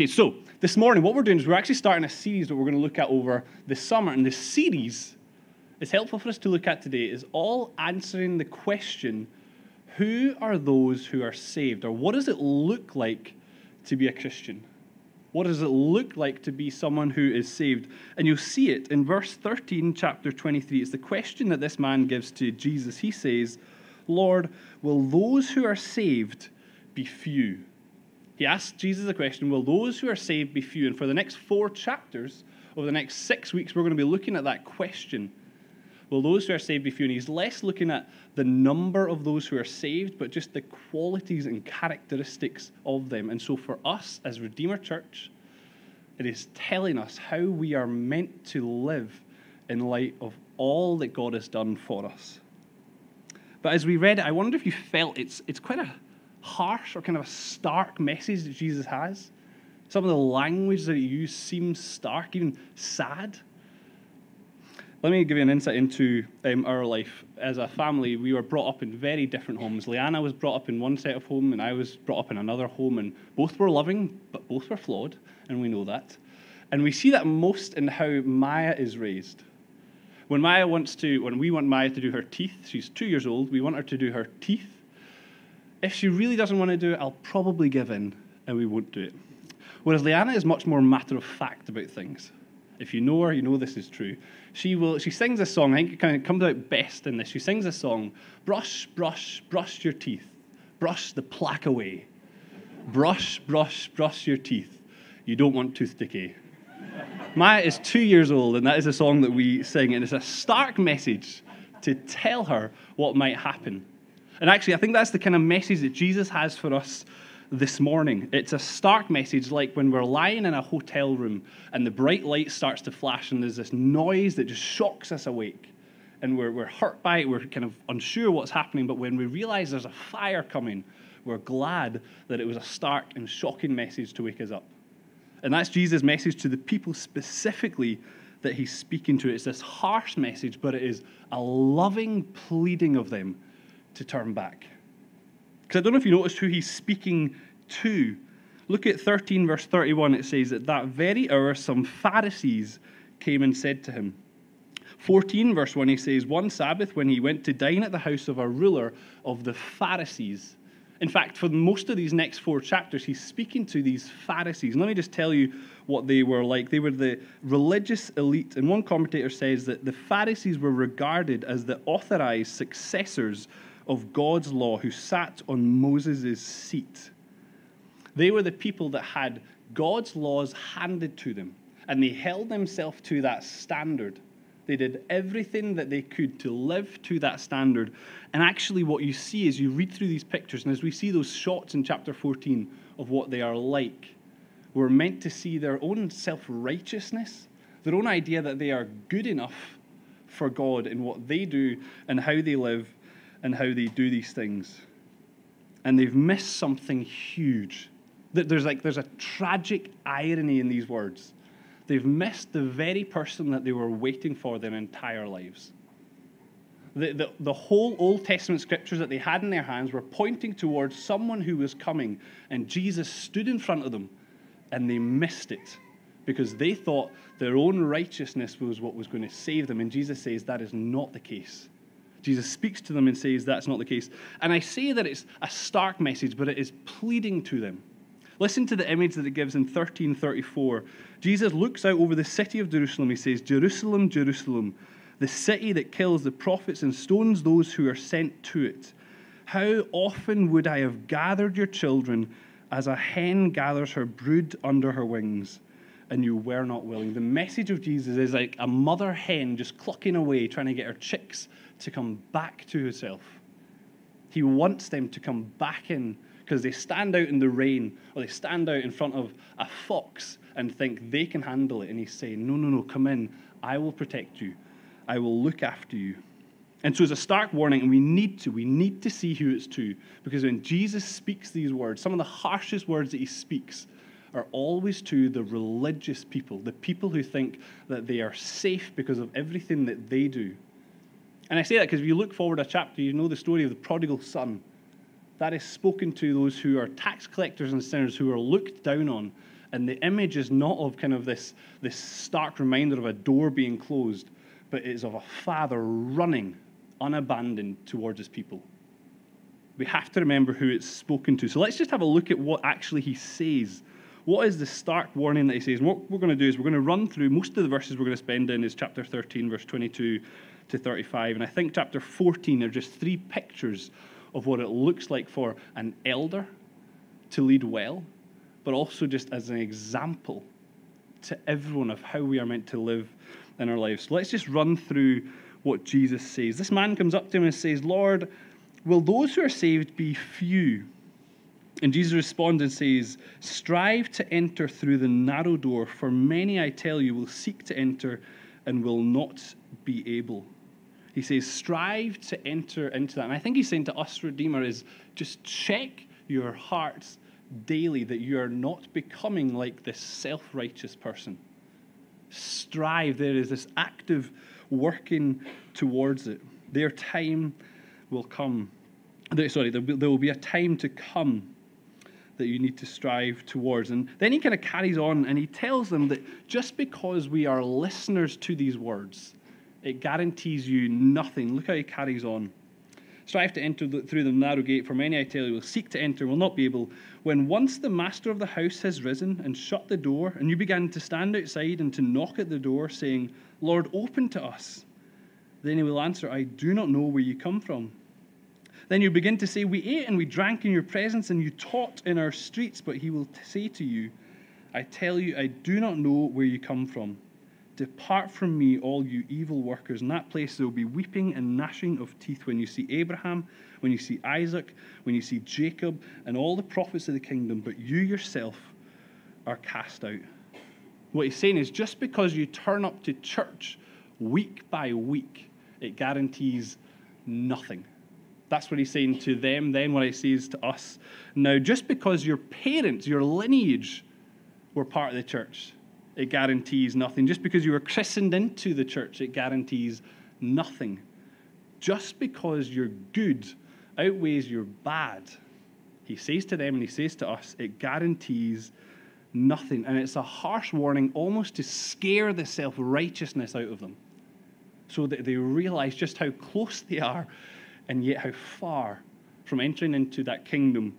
Okay, so this morning, what we're doing is we're actually starting a series that we're going to look at over the summer. And this series is helpful for us to look at today is all answering the question who are those who are saved? Or what does it look like to be a Christian? What does it look like to be someone who is saved? And you'll see it in verse 13, chapter 23. It's the question that this man gives to Jesus. He says, Lord, will those who are saved be few? He asks Jesus a question Will those who are saved be few? And for the next four chapters, over the next six weeks, we're going to be looking at that question. Will those who are saved be few? And he's less looking at the number of those who are saved, but just the qualities and characteristics of them. And so for us as Redeemer Church, it is telling us how we are meant to live in light of all that God has done for us. But as we read it, I wonder if you felt it's, it's quite a harsh or kind of a stark message that Jesus has. Some of the language that he used seems stark, even sad. Let me give you an insight into um, our life. As a family, we were brought up in very different homes. Leanna was brought up in one set of home, and I was brought up in another home, and both were loving, but both were flawed, and we know that. And we see that most in how Maya is raised. When Maya wants to, when we want Maya to do her teeth, she's two years old, we want her to do her teeth if she really doesn't want to do it, I'll probably give in and we won't do it. Whereas Leanna is much more matter of fact about things. If you know her, you know this is true. She will. She sings a song. I think it kind of comes out best in this. She sings a song: "Brush, brush, brush your teeth, brush the plaque away. Brush, brush, brush your teeth. You don't want tooth decay." Eh? Maya is two years old, and that is a song that we sing, and it's a stark message to tell her what might happen. And actually, I think that's the kind of message that Jesus has for us this morning. It's a stark message like when we're lying in a hotel room and the bright light starts to flash and there's this noise that just shocks us awake. And we're, we're hurt by it, we're kind of unsure what's happening, but when we realize there's a fire coming, we're glad that it was a stark and shocking message to wake us up. And that's Jesus' message to the people specifically that he's speaking to. It's this harsh message, but it is a loving pleading of them to turn back. Because I don't know if you noticed who he's speaking to. Look at 13, verse 31. It says, At that very hour, some Pharisees came and said to him, 14, verse 1, he says, One Sabbath, when he went to dine at the house of a ruler of the Pharisees. In fact, for most of these next four chapters, he's speaking to these Pharisees. Let me just tell you what they were like. They were the religious elite. And one commentator says that the Pharisees were regarded as the authorized successors of God's law who sat on Moses' seat. They were the people that had God's laws handed to them, and they held themselves to that standard. They did everything that they could to live to that standard. And actually, what you see as you read through these pictures, and as we see those shots in chapter 14 of what they are like, we're meant to see their own self righteousness, their own idea that they are good enough for God in what they do and how they live and how they do these things. And they've missed something huge. There's like there's a tragic irony in these words. They've missed the very person that they were waiting for their entire lives. The, the, the whole Old Testament scriptures that they had in their hands were pointing towards someone who was coming, and Jesus stood in front of them, and they missed it because they thought their own righteousness was what was going to save them. And Jesus says that is not the case. Jesus speaks to them and says that's not the case. And I say that it's a stark message, but it is pleading to them. Listen to the image that it gives in 1334. Jesus looks out over the city of Jerusalem. He says, Jerusalem, Jerusalem, the city that kills the prophets and stones those who are sent to it. How often would I have gathered your children as a hen gathers her brood under her wings? And you were not willing. The message of Jesus is like a mother hen just clucking away, trying to get her chicks to come back to herself. He wants them to come back in because they stand out in the rain or they stand out in front of a fox and think they can handle it. And he's saying, No, no, no, come in. I will protect you, I will look after you. And so it's a stark warning, and we need to. We need to see who it's to. Because when Jesus speaks these words, some of the harshest words that he speaks are always to the religious people, the people who think that they are safe because of everything that they do. And I say that because if you look forward a chapter, you know the story of the prodigal son. That is spoken to those who are tax collectors and sinners who are looked down on And the image is not of kind of this, this stark reminder of a door being closed, but it is of a father running unabandoned towards his people. We have to remember who it's spoken to. So let's just have a look at what actually he says. What is the stark warning that he says? And what we're going to do is we're going to run through most of the verses we're going to spend in is chapter 13, verse 22 to 35. And I think chapter 14 are just three pictures of what it looks like for an elder to lead well, but also just as an example to everyone of how we are meant to live in our lives. So let's just run through what Jesus says. This man comes up to him and says, Lord, will those who are saved be few? And Jesus responds and says, Strive to enter through the narrow door, for many, I tell you, will seek to enter and will not be able. He says, Strive to enter into that. And I think he's saying to us, Redeemer, is just check your hearts daily that you are not becoming like this self righteous person. Strive. There is this active working towards it. Their time will come. Sorry, there will be a time to come that you need to strive towards. And then he kind of carries on and he tells them that just because we are listeners to these words, it guarantees you nothing. Look how he carries on. Strive to enter through the narrow gate, for many, I tell you, will seek to enter, will not be able. When once the master of the house has risen and shut the door, and you begin to stand outside and to knock at the door, saying, Lord, open to us, then he will answer, I do not know where you come from. Then you begin to say, We ate and we drank in your presence, and you taught in our streets. But he will say to you, I tell you, I do not know where you come from. Depart from me, all you evil workers. In that place there will be weeping and gnashing of teeth when you see Abraham, when you see Isaac, when you see Jacob, and all the prophets of the kingdom, but you yourself are cast out. What he's saying is just because you turn up to church week by week, it guarantees nothing. That's what he's saying to them, then what he says to us. Now, just because your parents, your lineage, were part of the church, it guarantees nothing. Just because you were christened into the church, it guarantees nothing. Just because your good outweighs your bad, he says to them and he says to us, it guarantees nothing. And it's a harsh warning almost to scare the self righteousness out of them so that they realize just how close they are and yet how far from entering into that kingdom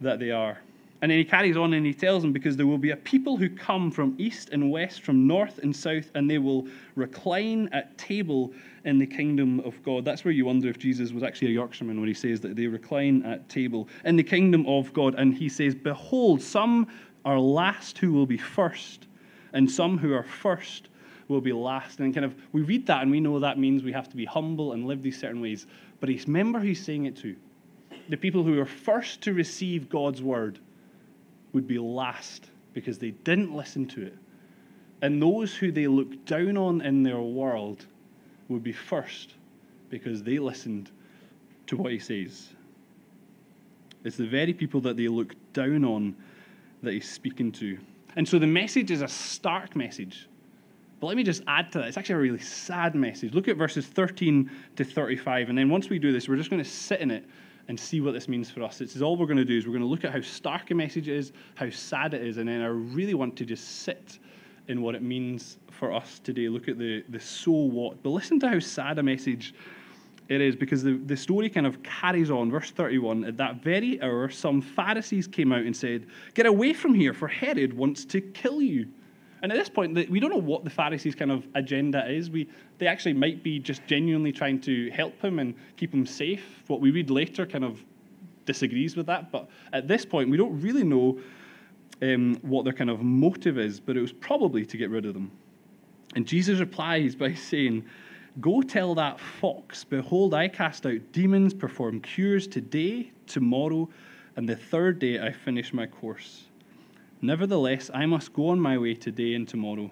that they are. And then he carries on and he tells them, because there will be a people who come from east and west, from north and south, and they will recline at table in the kingdom of God. That's where you wonder if Jesus was actually a Yorkshireman when he says that they recline at table in the kingdom of God. And he says, Behold, some are last who will be first, and some who are first will be last. And kind of, we read that and we know that means we have to be humble and live these certain ways. But he's, remember who's saying it to. The people who are first to receive God's word would be last because they didn't listen to it. And those who they look down on in their world would be first because they listened to what he says. It's the very people that they look down on that he's speaking to. And so the message is a stark message. But let me just add to that. It's actually a really sad message. Look at verses 13 to 35. And then once we do this, we're just going to sit in it and see what this means for us. This is all we're going to do is we're going to look at how stark a message it is, how sad it is, and then I really want to just sit in what it means for us today. Look at the, the so what. But listen to how sad a message it is because the, the story kind of carries on. Verse 31 At that very hour, some Pharisees came out and said, Get away from here, for Herod wants to kill you. And at this point, we don't know what the Pharisees' kind of agenda is. We, they actually might be just genuinely trying to help him and keep him safe. What we read later kind of disagrees with that. But at this point, we don't really know um, what their kind of motive is, but it was probably to get rid of them. And Jesus replies by saying, Go tell that fox, behold, I cast out demons, perform cures today, tomorrow, and the third day I finish my course. Nevertheless, I must go on my way today and tomorrow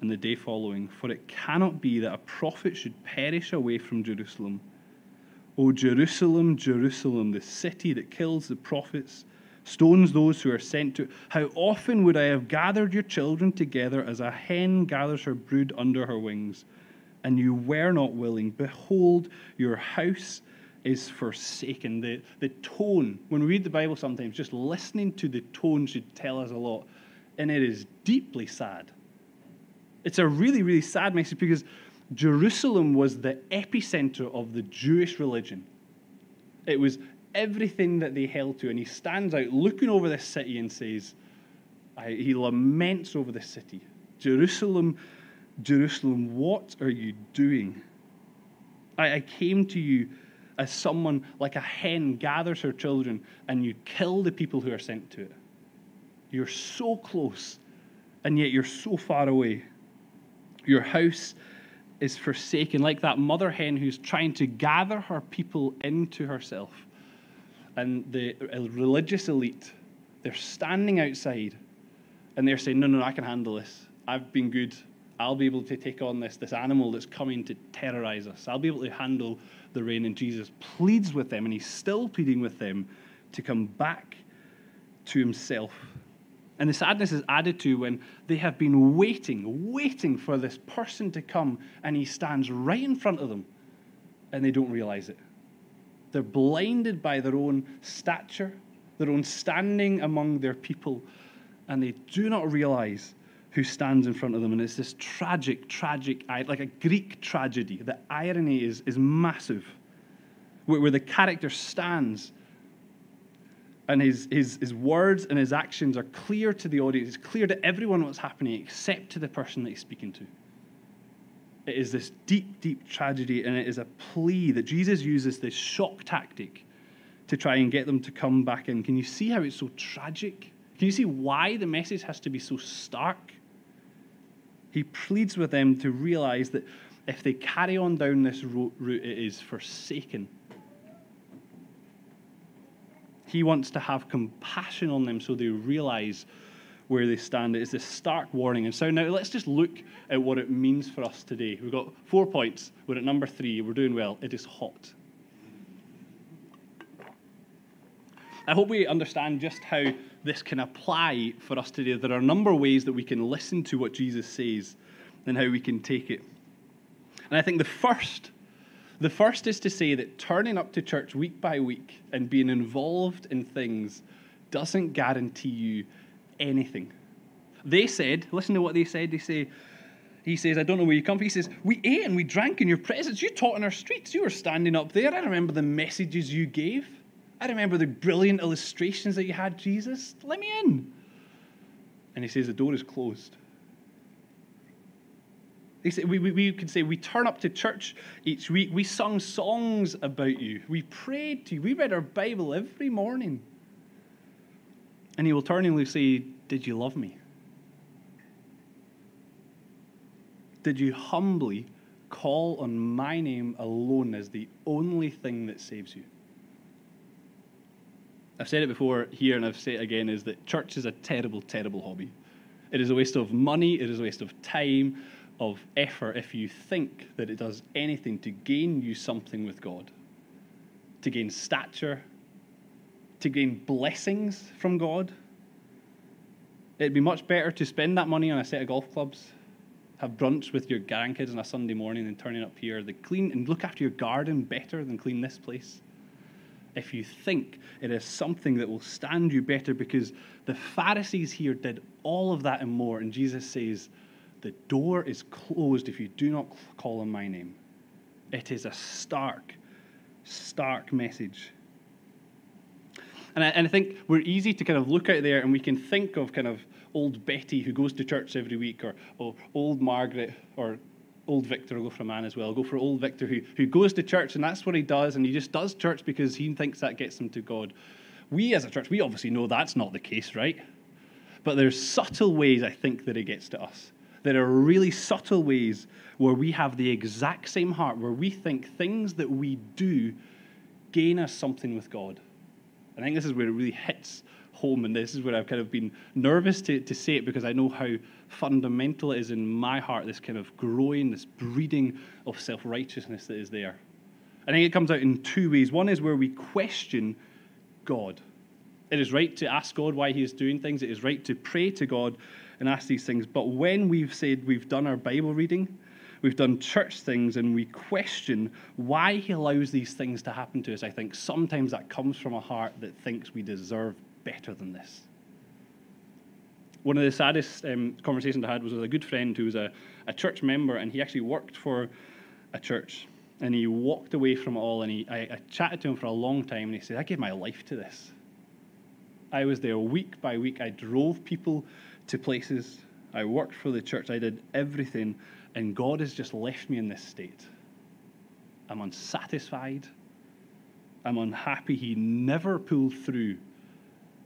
and the day following, for it cannot be that a prophet should perish away from Jerusalem. O Jerusalem, Jerusalem, the city that kills the prophets, stones those who are sent to how often would I have gathered your children together as a hen gathers her brood under her wings, and you were not willing. Behold, your house is forsaken. The, the tone, when we read the Bible sometimes, just listening to the tone should tell us a lot. And it is deeply sad. It's a really, really sad message because Jerusalem was the epicenter of the Jewish religion. It was everything that they held to. And he stands out looking over this city and says, he laments over the city Jerusalem, Jerusalem, what are you doing? I, I came to you as someone like a hen gathers her children and you kill the people who are sent to it. You're so close, and yet you're so far away. Your house is forsaken, like that mother hen who's trying to gather her people into herself. And the religious elite, they're standing outside and they're saying, No, no, I can handle this. I've been good. I'll be able to take on this, this animal that's coming to terrorize us. I'll be able to handle the rain. And Jesus pleads with them, and he's still pleading with them to come back to himself. And the sadness is added to when they have been waiting, waiting for this person to come, and he stands right in front of them, and they don't realize it. They're blinded by their own stature, their own standing among their people, and they do not realize who stands in front of them. And it's this tragic, tragic, like a Greek tragedy. The irony is, is massive, where, where the character stands and his, his, his words and his actions are clear to the audience. It's clear to everyone what's happening except to the person that he's speaking to. It is this deep, deep tragedy, and it is a plea that Jesus uses this shock tactic to try and get them to come back in. Can you see how it's so tragic? Can you see why the message has to be so stark? He pleads with them to realize that if they carry on down this route, it is forsaken. He wants to have compassion on them so they realize where they stand. It is this stark warning. And so now let's just look at what it means for us today. We've got four points. We're at number three. We're doing well. It is hot. I hope we understand just how this can apply for us today. There are a number of ways that we can listen to what Jesus says and how we can take it. And I think the first, the first is to say that turning up to church week by week and being involved in things doesn't guarantee you anything. They said, listen to what they said. They say, he says, I don't know where you come from. He says, We ate and we drank in your presence. You taught in our streets. You were standing up there. I remember the messages you gave. I remember the brilliant illustrations that you had, Jesus. Let me in. And he says, The door is closed. We, we, we could say, We turn up to church each week. We sung songs about you. We prayed to you. We read our Bible every morning. And he will turn and say, Did you love me? Did you humbly call on my name alone as the only thing that saves you? I've said it before here and I've said it again is that church is a terrible, terrible hobby. It is a waste of money, it is a waste of time, of effort if you think that it does anything to gain you something with God, to gain stature, to gain blessings from God. It'd be much better to spend that money on a set of golf clubs, have brunch with your grandkids on a Sunday morning and turning up here, the clean and look after your garden better than clean this place if you think it is something that will stand you better because the Pharisees here did all of that and more. And Jesus says, The door is closed if you do not call on my name. It is a stark, stark message. And I, and I think we're easy to kind of look out there and we can think of kind of old Betty who goes to church every week or, or old Margaret or old Victor will go for a man as well. Go for old Victor who, who goes to church and that's what he does, and he just does church because he thinks that gets him to God. We as a church, we obviously know that's not the case, right? But there's subtle ways I think that it gets to us. There are really subtle ways where we have the exact same heart, where we think things that we do gain us something with God. I think this is where it really hits home, and this is where I've kind of been nervous to, to say it because I know how fundamental it is in my heart this kind of growing, this breeding of self righteousness that is there. I think it comes out in two ways. One is where we question God. It is right to ask God why He is doing things, it is right to pray to God and ask these things. But when we've said we've done our Bible reading, we've done church things, and we question why He allows these things to happen to us, I think sometimes that comes from a heart that thinks we deserve better than this. One of the saddest um, conversations I had was with a good friend who was a, a church member, and he actually worked for a church. And he walked away from it all, and he, I, I chatted to him for a long time, and he said, I gave my life to this. I was there week by week. I drove people to places. I worked for the church. I did everything. And God has just left me in this state. I'm unsatisfied. I'm unhappy. He never pulled through.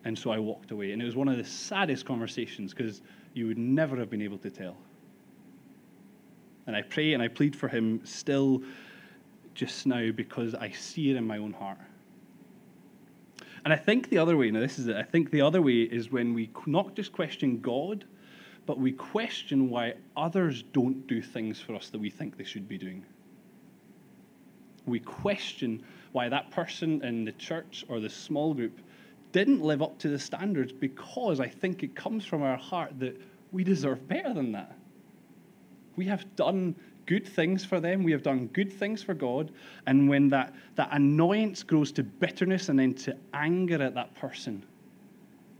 And so I walked away. And it was one of the saddest conversations because you would never have been able to tell. And I pray and I plead for him still just now because I see it in my own heart. And I think the other way, now this is it, I think the other way is when we not just question God, but we question why others don't do things for us that we think they should be doing. We question why that person in the church or the small group didn't live up to the standards because I think it comes from our heart that we deserve better than that. We have done good things for them, we have done good things for God, and when that, that annoyance grows to bitterness and then to anger at that person,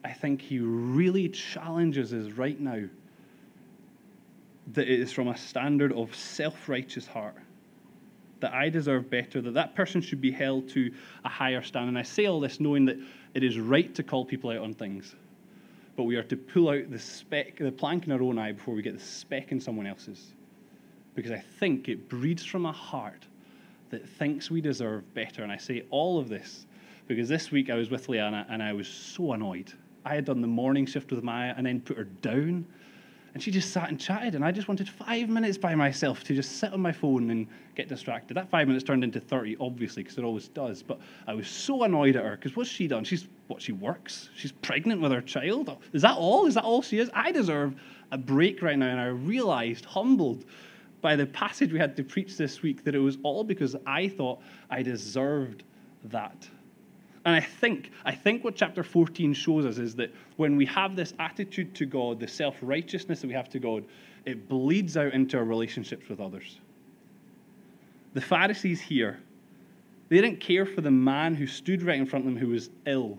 I think he really challenges us right now that it is from a standard of self righteous heart. That I deserve better, that that person should be held to a higher standard. And I say all this knowing that it is right to call people out on things, but we are to pull out the speck, the plank in our own eye before we get the speck in someone else's because I think it breeds from a heart that thinks we deserve better. And I say all of this because this week I was with Leanna and I was so annoyed. I had done the morning shift with Maya and then put her down. And she just sat and chatted, and I just wanted five minutes by myself to just sit on my phone and get distracted. That five minutes turned into 30, obviously, because it always does. But I was so annoyed at her because what's she done? She's what she works. She's pregnant with her child. Is that all? Is that all she is? I deserve a break right now, and I realized, humbled, by the passage we had to preach this week that it was all because I thought I deserved that. And I think, I think what chapter 14 shows us is that when we have this attitude to God, the self righteousness that we have to God, it bleeds out into our relationships with others. The Pharisees here, they didn't care for the man who stood right in front of them who was ill.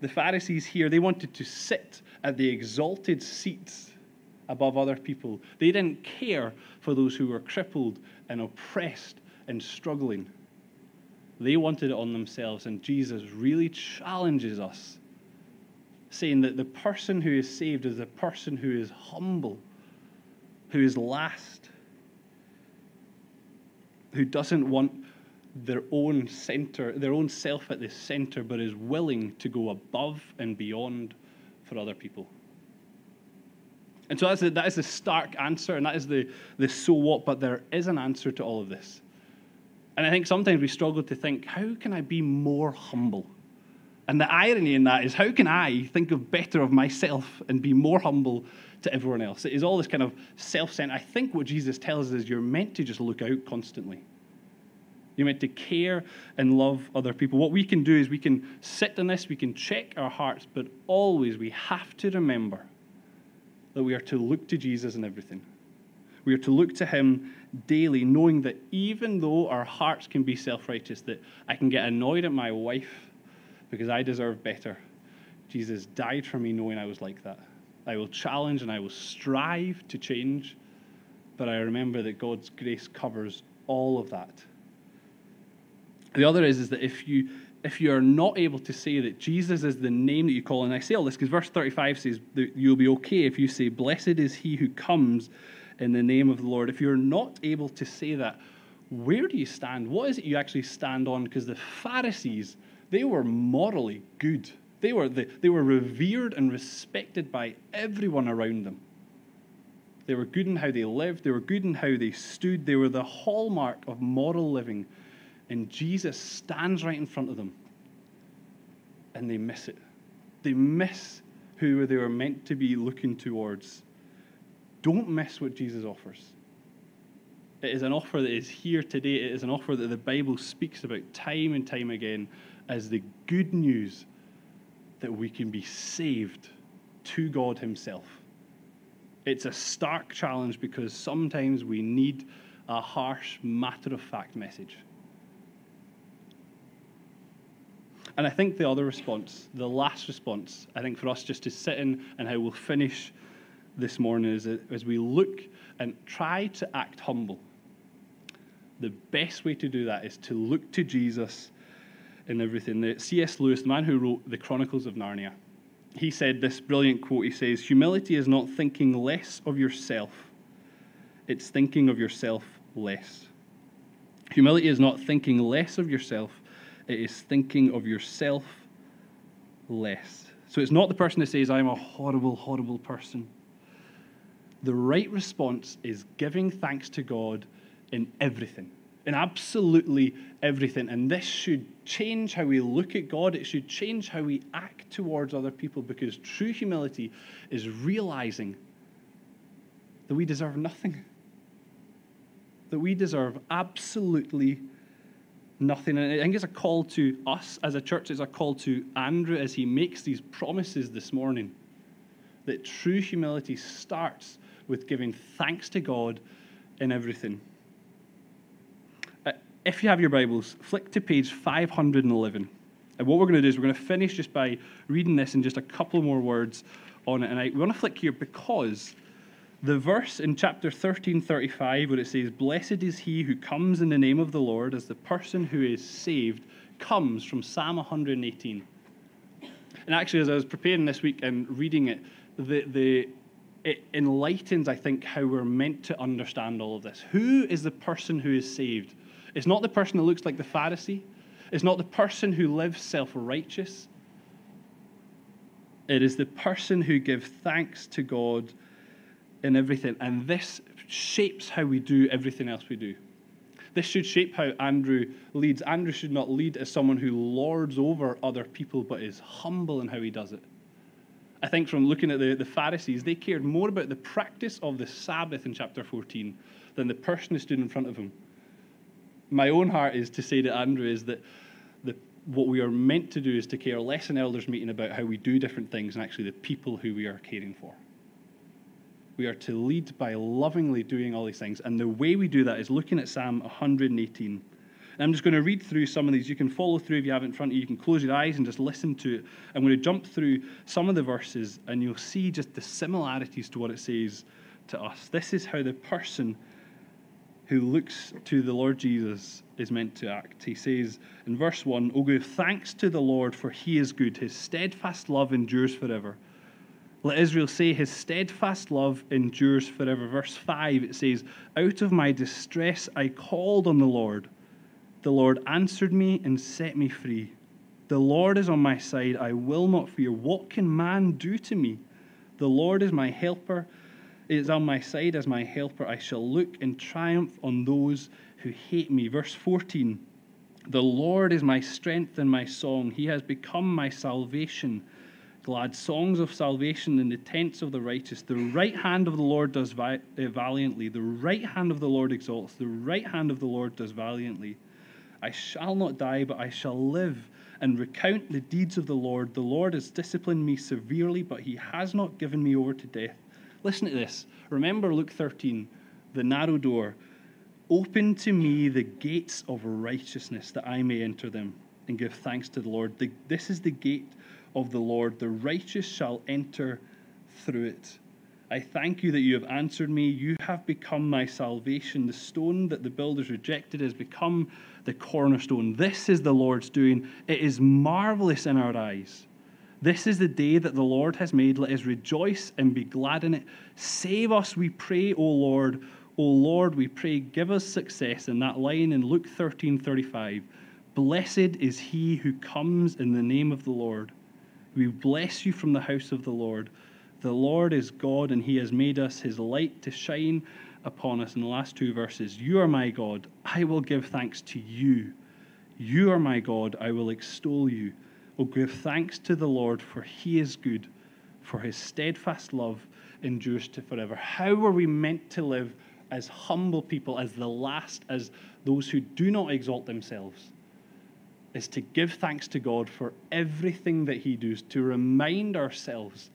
The Pharisees here, they wanted to sit at the exalted seats above other people. They didn't care for those who were crippled and oppressed and struggling. They wanted it on themselves, and Jesus really challenges us, saying that the person who is saved is the person who is humble, who is last, who doesn't want their own center, their own self at the center, but is willing to go above and beyond for other people. And so that's the, that is the stark answer, and that is the, the so what, but there is an answer to all of this. And I think sometimes we struggle to think, how can I be more humble? And the irony in that is, how can I think of better of myself and be more humble to everyone else? It is all this kind of self centered. I think what Jesus tells us is you're meant to just look out constantly. You're meant to care and love other people. What we can do is we can sit in this, we can check our hearts, but always we have to remember that we are to look to Jesus in everything. We are to look to him daily, knowing that even though our hearts can be self righteous, that I can get annoyed at my wife because I deserve better. Jesus died for me knowing I was like that. I will challenge and I will strive to change, but I remember that God's grace covers all of that. The other is, is that if you if you are not able to say that Jesus is the name that you call, and I say all this because verse 35 says that you'll be okay if you say, Blessed is he who comes in the name of the Lord. If you're not able to say that, where do you stand? What is it you actually stand on? Because the Pharisees, they were morally good. They were, the, they were revered and respected by everyone around them. They were good in how they lived, they were good in how they stood, they were the hallmark of moral living and Jesus stands right in front of them. And they miss it. They miss who they were meant to be looking towards. Don't miss what Jesus offers. It is an offer that is here today. It is an offer that the Bible speaks about time and time again as the good news that we can be saved to God Himself. It's a stark challenge because sometimes we need a harsh, matter of fact message. And I think the other response, the last response, I think for us just to sit in and how we'll finish this morning is as we look and try to act humble. The best way to do that is to look to Jesus in everything. The C.S. Lewis, the man who wrote the Chronicles of Narnia, he said this brilliant quote. He says, Humility is not thinking less of yourself, it's thinking of yourself less. Humility is not thinking less of yourself, it is thinking of yourself less. So it's not the person that says, I'm a horrible, horrible person. The right response is giving thanks to God in everything, in absolutely everything. And this should change how we look at God, it should change how we act towards other people because true humility is realizing that we deserve nothing, that we deserve absolutely nothing. And I think it's a call to us as a church, it's a call to Andrew as he makes these promises this morning that true humility starts with giving thanks to God in everything. Uh, if you have your Bibles, flick to page 511. And what we're going to do is we're going to finish just by reading this in just a couple more words on it. And I, we want to flick here because the verse in chapter 1335 where it says, Blessed is he who comes in the name of the Lord, as the person who is saved, comes from Psalm 118. And actually, as I was preparing this week and reading it, the, the it enlightens, I think, how we're meant to understand all of this. Who is the person who is saved? It's not the person that looks like the Pharisee, it's not the person who lives self righteous. It is the person who gives thanks to God in everything. And this shapes how we do everything else we do. This should shape how Andrew leads. Andrew should not lead as someone who lords over other people, but is humble in how he does it. I think from looking at the, the Pharisees, they cared more about the practice of the Sabbath in chapter 14 than the person who stood in front of him. My own heart is to say to Andrew is that the, what we are meant to do is to care less in elders' meeting about how we do different things and actually the people who we are caring for. We are to lead by lovingly doing all these things. And the way we do that is looking at Psalm 118 and I'm just going to read through some of these. You can follow through if you have it in front of you. You can close your eyes and just listen to it. I'm going to jump through some of the verses, and you'll see just the similarities to what it says to us. This is how the person who looks to the Lord Jesus is meant to act. He says in verse 1 Oh, give thanks to the Lord, for he is good. His steadfast love endures forever. Let Israel say, His steadfast love endures forever. Verse 5, it says, Out of my distress I called on the Lord. The Lord answered me and set me free. The Lord is on my side. I will not fear. What can man do to me? The Lord is my helper. It is on my side as my helper. I shall look in triumph on those who hate me. Verse 14 The Lord is my strength and my song. He has become my salvation. Glad songs of salvation in the tents of the righteous. The right hand of the Lord does eh, valiantly. The right hand of the Lord exalts. The right hand of the Lord does valiantly. I shall not die, but I shall live and recount the deeds of the Lord. The Lord has disciplined me severely, but he has not given me over to death. Listen to this. Remember Luke 13, the narrow door. Open to me the gates of righteousness, that I may enter them and give thanks to the Lord. The, this is the gate of the Lord. The righteous shall enter through it. I thank you that you have answered me. You have become my salvation. The stone that the builders rejected has become the cornerstone. This is the Lord's doing. It is marvelous in our eyes. This is the day that the Lord has made. Let us rejoice and be glad in it. Save us, we pray, O Lord. O Lord, we pray, give us success in that line in Luke 13 35. Blessed is he who comes in the name of the Lord. We bless you from the house of the Lord. The Lord is God, and he has made us his light to shine upon us in the last two verses You are my God, I will give thanks to you. You are my God, I will extol you. Oh, give thanks to the Lord, for he is good, for his steadfast love endures to forever. How are we meant to live as humble people, as the last, as those who do not exalt themselves? Is to give thanks to God for everything that he does, to remind ourselves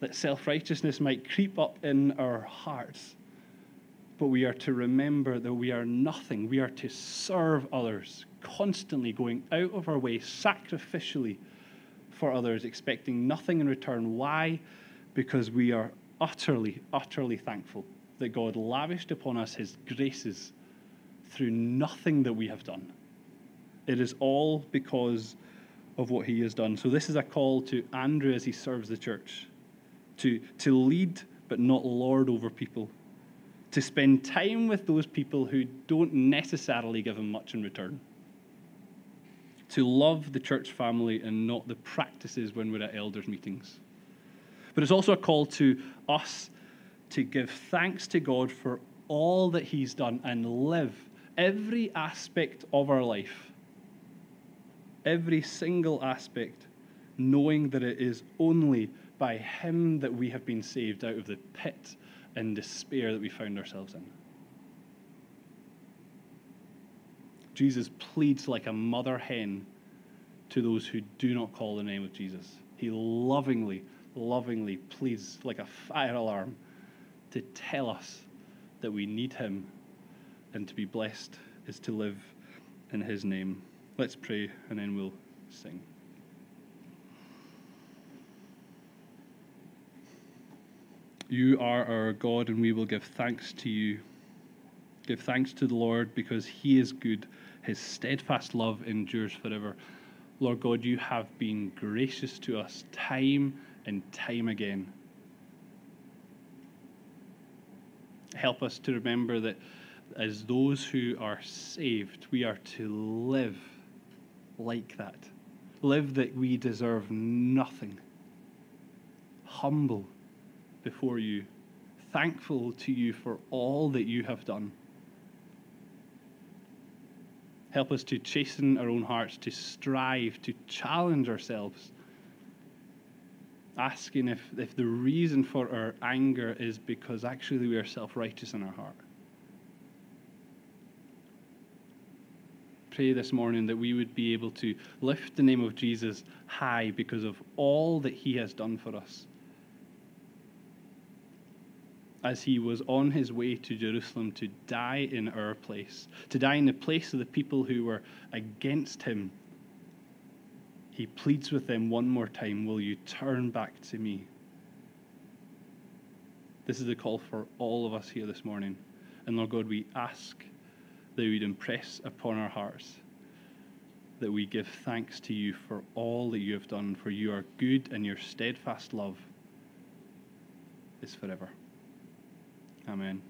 that self righteousness might creep up in our hearts but we are to remember that we are nothing. We are to serve others. constantly going out of our way sacrificially for others, expecting nothing in return. Why? Because we are utterly, utterly thankful that God lavished upon us his graces through nothing that we have done. It is all because of what he has done. So, this is a call to Andrew as he serves the church to, to lead but not lord over people, to spend time with those people who don't necessarily give him much in return, to love the church family and not the practices when we're at elders' meetings. But it's also a call to us to give thanks to God for all that He's done and live every aspect of our life, every single aspect, knowing that it is only by Him that we have been saved out of the pit and despair that we found ourselves in. Jesus pleads like a mother hen to those who do not call the name of Jesus. He lovingly, lovingly pleads like a fire alarm to tell us that we need Him and to be blessed is to live in His name. Let's pray and then we'll sing. You are our God, and we will give thanks to you. Give thanks to the Lord because He is good. His steadfast love endures forever. Lord God, you have been gracious to us time and time again. Help us to remember that as those who are saved, we are to live like that. Live that we deserve nothing. Humble before you, thankful to you for all that you have done. Help us to chasten our own hearts, to strive, to challenge ourselves, asking if, if the reason for our anger is because actually we are self righteous in our heart. Pray this morning that we would be able to lift the name of Jesus high because of all that he has done for us as he was on his way to Jerusalem to die in our place, to die in the place of the people who were against him, he pleads with them one more time Will you turn back to me? This is a call for all of us here this morning. And Lord God, we ask that you would impress upon our hearts that we give thanks to you for all that you have done, for you are good and your steadfast love is forever. Amen.